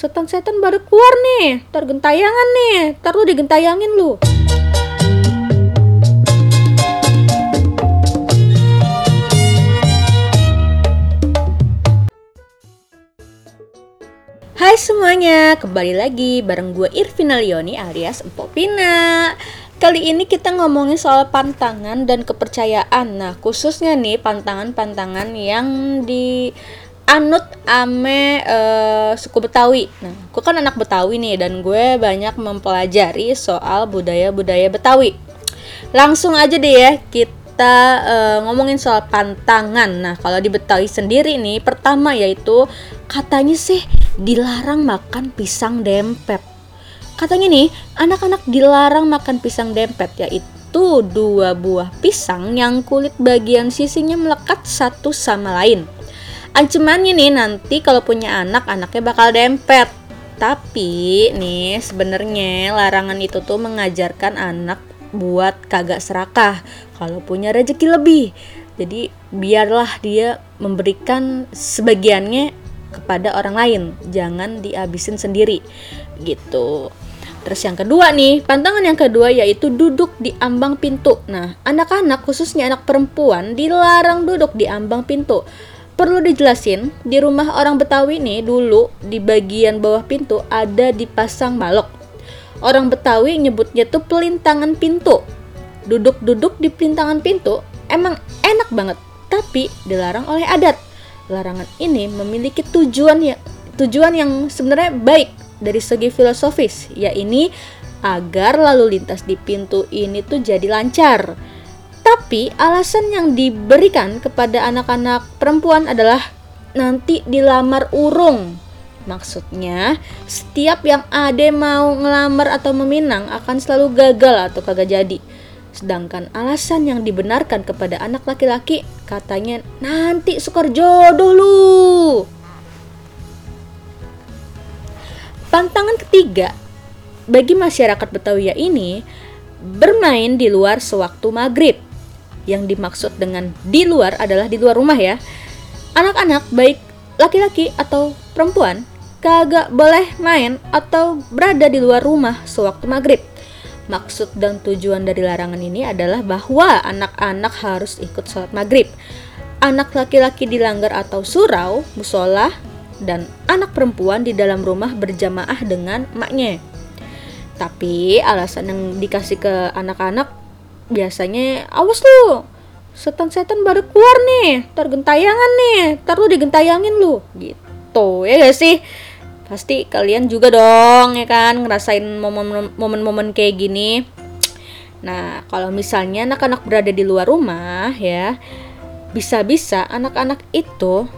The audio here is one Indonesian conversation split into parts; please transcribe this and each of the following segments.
setan-setan baru keluar nih. Ntar gentayangan nih. Ntar lu digentayangin lu. Hai semuanya, kembali lagi bareng gue Irvina Leoni alias Empok Pina Kali ini kita ngomongin soal pantangan dan kepercayaan Nah khususnya nih pantangan-pantangan yang di anut ame uh, suku Betawi Nah gue kan anak Betawi nih dan gue banyak mempelajari soal budaya-budaya Betawi Langsung aja deh ya kita uh, ngomongin soal pantangan. Nah, kalau di Betawi sendiri nih, pertama yaitu katanya sih dilarang makan pisang dempet. Katanya nih, anak-anak dilarang makan pisang dempet yaitu dua buah pisang yang kulit bagian sisinya melekat satu sama lain. Ancamannya nih nanti kalau punya anak, anaknya bakal dempet. Tapi nih sebenarnya larangan itu tuh mengajarkan anak buat kagak serakah kalau punya rezeki lebih. Jadi biarlah dia memberikan sebagiannya kepada orang lain, jangan dihabisin sendiri gitu. Terus yang kedua nih, pantangan yang kedua yaitu duduk di ambang pintu. Nah, anak-anak khususnya anak perempuan dilarang duduk di ambang pintu. Perlu dijelasin, di rumah orang Betawi nih dulu di bagian bawah pintu ada dipasang balok Orang Betawi nyebutnya tuh pelintangan pintu. Duduk-duduk di pelintangan pintu emang enak banget, tapi dilarang oleh adat. Larangan ini memiliki tujuan ya tujuan yang sebenarnya baik dari segi filosofis, yaitu agar lalu lintas di pintu ini tuh jadi lancar. Tapi alasan yang diberikan kepada anak-anak perempuan adalah nanti dilamar urung Maksudnya, setiap yang ade mau ngelamar atau meminang akan selalu gagal atau kagak jadi. Sedangkan alasan yang dibenarkan kepada anak laki-laki katanya nanti sukar jodoh lu. Pantangan ketiga bagi masyarakat Betawi ini bermain di luar sewaktu maghrib. Yang dimaksud dengan di luar adalah di luar rumah ya. Anak-anak baik laki-laki atau perempuan kagak boleh main atau berada di luar rumah sewaktu maghrib. Maksud dan tujuan dari larangan ini adalah bahwa anak-anak harus ikut sholat maghrib. Anak laki-laki dilanggar atau surau, musola, dan anak perempuan di dalam rumah berjamaah dengan emaknya. Tapi alasan yang dikasih ke anak-anak biasanya awas lu. Setan-setan baru keluar nih. Ntar gentayangan nih. Ntar lu digentayangin lu. Gitu ya gak sih? Pasti kalian juga dong ya kan? Ngerasain momen-momen kayak gini. Nah kalau misalnya anak-anak berada di luar rumah ya bisa-bisa anak-anak itu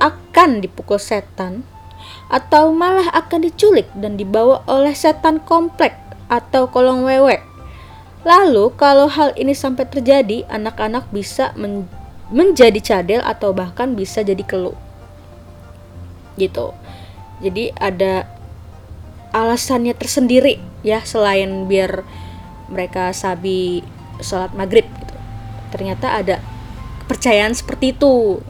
akan dipukul setan atau malah akan diculik dan dibawa oleh setan komplek atau kolong wewe Lalu, kalau hal ini sampai terjadi, anak-anak bisa men menjadi cadel atau bahkan bisa jadi keluh. Gitu. Jadi ada alasannya tersendiri ya selain biar mereka sabi sholat maghrib gitu. Ternyata ada kepercayaan seperti itu.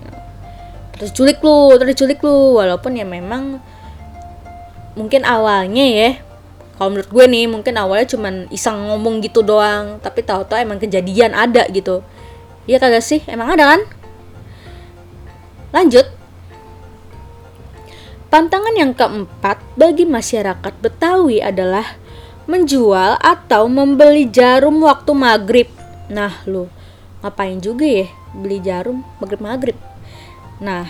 Terus culik lu, terus culik lu walaupun ya memang mungkin awalnya ya kalau menurut gue nih mungkin awalnya cuman iseng ngomong gitu doang tapi tahu-tahu emang kejadian ada gitu. Iya kagak sih? Emang ada kan? Lanjut. Pantangan yang keempat bagi masyarakat Betawi adalah menjual atau membeli jarum waktu maghrib. Nah lu ngapain juga ya beli jarum maghrib maghrib? Nah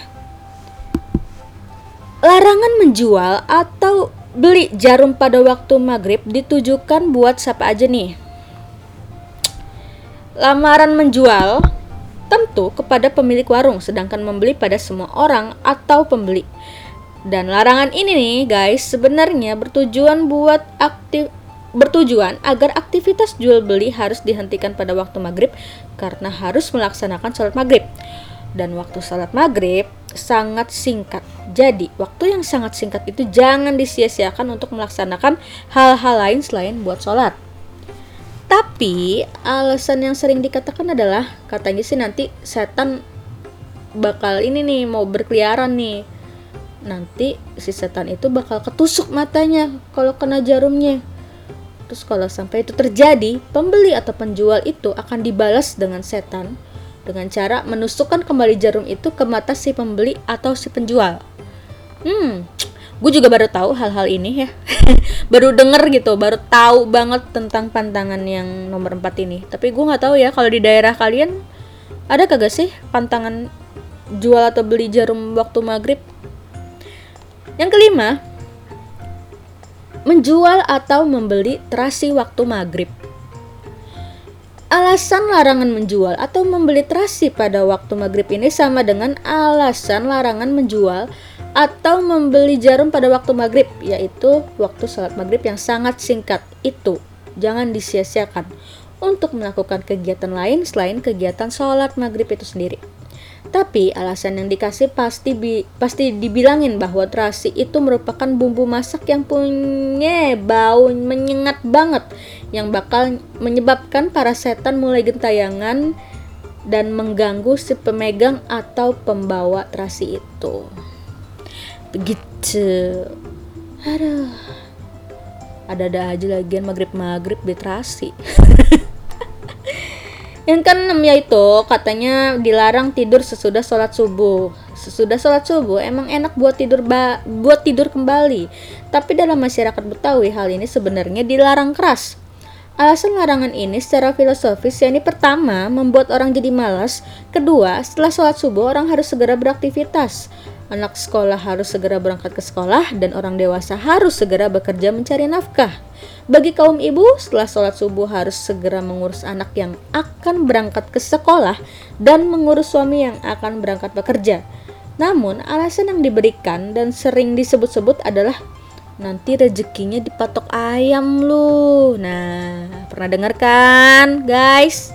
larangan menjual atau Beli jarum pada waktu maghrib ditujukan buat siapa aja nih? Lamaran menjual tentu kepada pemilik warung, sedangkan membeli pada semua orang atau pembeli. Dan larangan ini nih guys sebenarnya bertujuan buat aktif bertujuan agar aktivitas jual beli harus dihentikan pada waktu maghrib karena harus melaksanakan sholat maghrib dan waktu salat maghrib sangat singkat. Jadi, waktu yang sangat singkat itu jangan disia-siakan untuk melaksanakan hal-hal lain selain buat sholat. Tapi, alasan yang sering dikatakan adalah, katanya sih nanti setan bakal ini nih, mau berkeliaran nih. nanti si setan itu bakal ketusuk matanya kalau kena jarumnya. Terus kalau sampai itu terjadi, pembeli atau penjual itu akan dibalas dengan setan dengan cara menusukkan kembali jarum itu ke mata si pembeli atau si penjual. Hmm, gue juga baru tahu hal-hal ini ya. baru denger gitu, baru tahu banget tentang pantangan yang nomor 4 ini. Tapi gue nggak tahu ya kalau di daerah kalian ada kagak sih pantangan jual atau beli jarum waktu maghrib? Yang kelima, menjual atau membeli terasi waktu maghrib. Alasan larangan menjual atau membeli terasi pada waktu maghrib ini sama dengan alasan larangan menjual atau membeli jarum pada waktu maghrib, yaitu waktu sholat maghrib yang sangat singkat. Itu jangan disia-siakan untuk melakukan kegiatan lain selain kegiatan sholat maghrib itu sendiri. Tapi alasan yang dikasih pasti bi pasti dibilangin bahwa terasi itu merupakan bumbu masak yang punya bau menyengat banget yang bakal menyebabkan para setan mulai gentayangan dan mengganggu si pemegang atau pembawa terasi itu. Begitu. Aduh. Ada-ada aja lagian maghrib-maghrib di terasi. Yang keenam yaitu katanya dilarang tidur sesudah sholat subuh. Sesudah sholat subuh emang enak buat tidur ba buat tidur kembali. Tapi dalam masyarakat Betawi hal ini sebenarnya dilarang keras. Alasan larangan ini secara filosofis yakni pertama membuat orang jadi malas, kedua setelah sholat subuh orang harus segera beraktivitas. Anak sekolah harus segera berangkat ke sekolah dan orang dewasa harus segera bekerja mencari nafkah. Bagi kaum ibu, setelah sholat subuh harus segera mengurus anak yang akan berangkat ke sekolah dan mengurus suami yang akan berangkat bekerja. Namun, alasan yang diberikan dan sering disebut-sebut adalah nanti rezekinya dipatok ayam lu. Nah, pernah dengar kan, guys?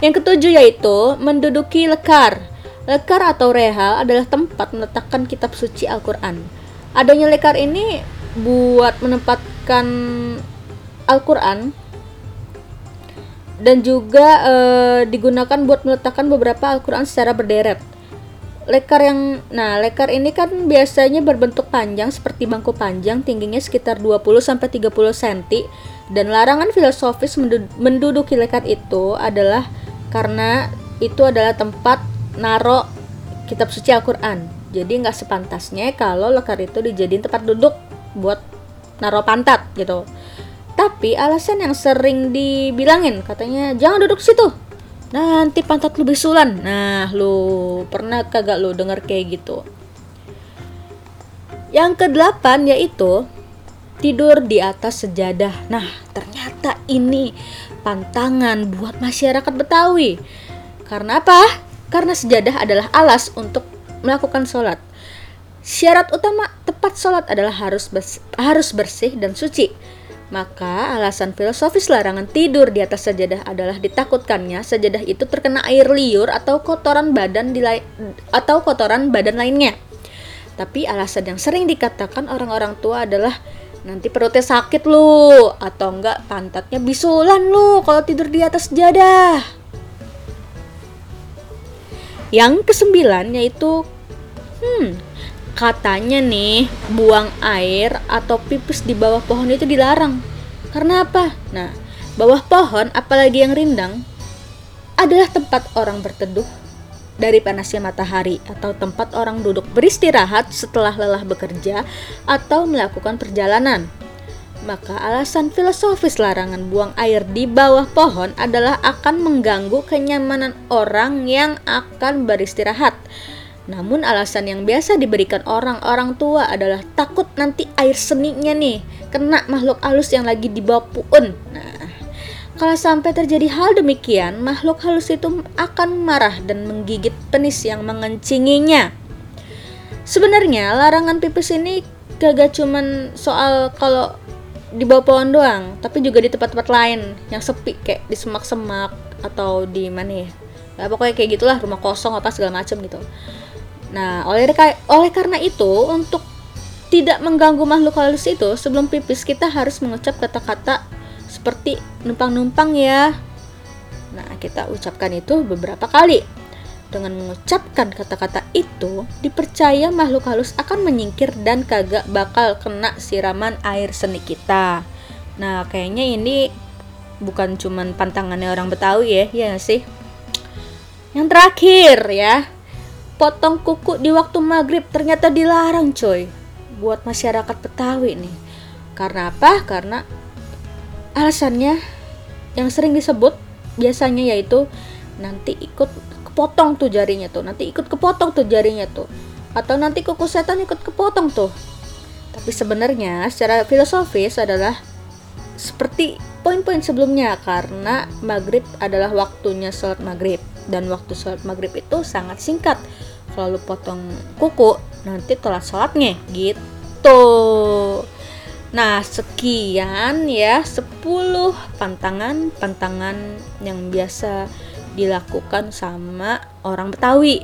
Yang ketujuh yaitu menduduki lekar. Lekar atau rehal adalah tempat meletakkan kitab suci Al-Quran. Adanya lekar ini buat menempatkan Al-Quran dan juga e, digunakan buat meletakkan beberapa Al-Quran secara berderet. Lekar yang nah, lekar ini kan biasanya berbentuk panjang seperti bangku panjang, tingginya sekitar 20 sampai 30 cm dan larangan filosofis menduduki lekar itu adalah karena itu adalah tempat naro kitab suci Al-Quran. Jadi nggak sepantasnya kalau lekar itu dijadiin tempat duduk buat naruh pantat gitu. Tapi alasan yang sering dibilangin katanya jangan duduk situ nanti pantat lu bisulan. Nah lu pernah kagak lu denger kayak gitu? Yang kedelapan yaitu tidur di atas sejadah. Nah ternyata ini pantangan buat masyarakat Betawi. Karena apa? karena sejadah adalah alas untuk melakukan sholat. Syarat utama tepat sholat adalah harus bersih, harus bersih dan suci. Maka alasan filosofis larangan tidur di atas sajadah adalah ditakutkannya sajadah itu terkena air liur atau kotoran badan di atau kotoran badan lainnya. Tapi alasan yang sering dikatakan orang-orang tua adalah nanti perutnya sakit lu atau enggak pantatnya bisulan lu kalau tidur di atas sajadah. Yang kesembilan yaitu hmm, katanya nih buang air atau pipis di bawah pohon itu dilarang. Karena apa? Nah, bawah pohon apalagi yang rindang adalah tempat orang berteduh dari panasnya matahari atau tempat orang duduk beristirahat setelah lelah bekerja atau melakukan perjalanan. Maka alasan filosofis larangan buang air di bawah pohon adalah akan mengganggu kenyamanan orang yang akan beristirahat namun alasan yang biasa diberikan orang-orang tua adalah takut nanti air seninya nih kena makhluk halus yang lagi di bawah puun. Nah, kalau sampai terjadi hal demikian, makhluk halus itu akan marah dan menggigit penis yang mengencinginya. Sebenarnya larangan pipis ini gak cuman soal kalau di bawah pohon doang, tapi juga di tempat-tempat lain yang sepi kayak di semak-semak atau di mana ya. Ya pokoknya kayak gitulah rumah kosong apa segala macam gitu. Nah, oleh oleh karena itu untuk tidak mengganggu makhluk halus itu sebelum pipis kita harus mengucap kata-kata seperti numpang-numpang ya. Nah, kita ucapkan itu beberapa kali. dengan mengucapkan kata-kata itu, dipercaya makhluk halus akan menyingkir dan kagak bakal kena siraman air seni kita. Nah, kayaknya ini bukan cuman pantangannya orang Betawi ya, ya sih? Yang terakhir ya, potong kuku di waktu maghrib ternyata dilarang coy buat masyarakat Betawi nih. Karena apa? Karena alasannya yang sering disebut biasanya yaitu nanti ikut kepotong tuh jarinya tuh, nanti ikut kepotong tuh jarinya tuh. Atau nanti kuku setan ikut kepotong tuh. Tapi sebenarnya secara filosofis adalah seperti poin-poin sebelumnya karena maghrib adalah waktunya sholat maghrib dan waktu sholat maghrib itu sangat singkat. Kalau potong kuku nanti telat sholatnya. Gitu. Nah sekian ya. 10 pantangan-pantangan yang biasa dilakukan sama orang Betawi.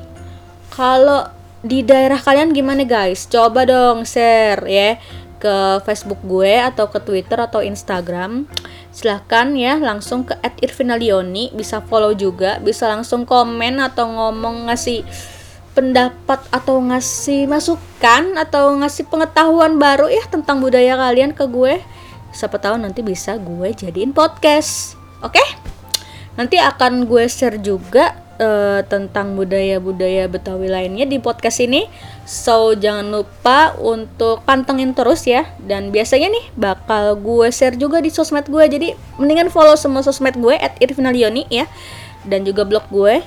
Kalau di daerah kalian gimana guys? Coba dong share ya ke Facebook gue atau ke Twitter atau Instagram silahkan ya langsung ke @irvinalioni bisa follow juga bisa langsung komen atau ngomong ngasih pendapat atau ngasih masukan atau ngasih pengetahuan baru ya tentang budaya kalian ke gue siapa tahu nanti bisa gue jadiin podcast oke okay? nanti akan gue share juga uh, tentang budaya-budaya Betawi lainnya di podcast ini. So jangan lupa untuk pantengin terus ya. Dan biasanya nih bakal gue share juga di sosmed gue. Jadi mendingan follow semua sosmed gue at irvinalioni ya. Dan juga blog gue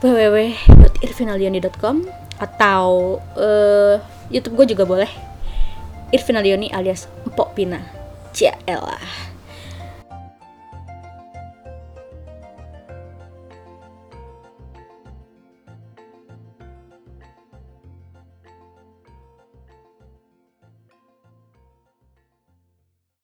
www.irvinalioni.com atau uh, YouTube gue juga boleh. Irvinalioni alias Empok Pina. Cialah.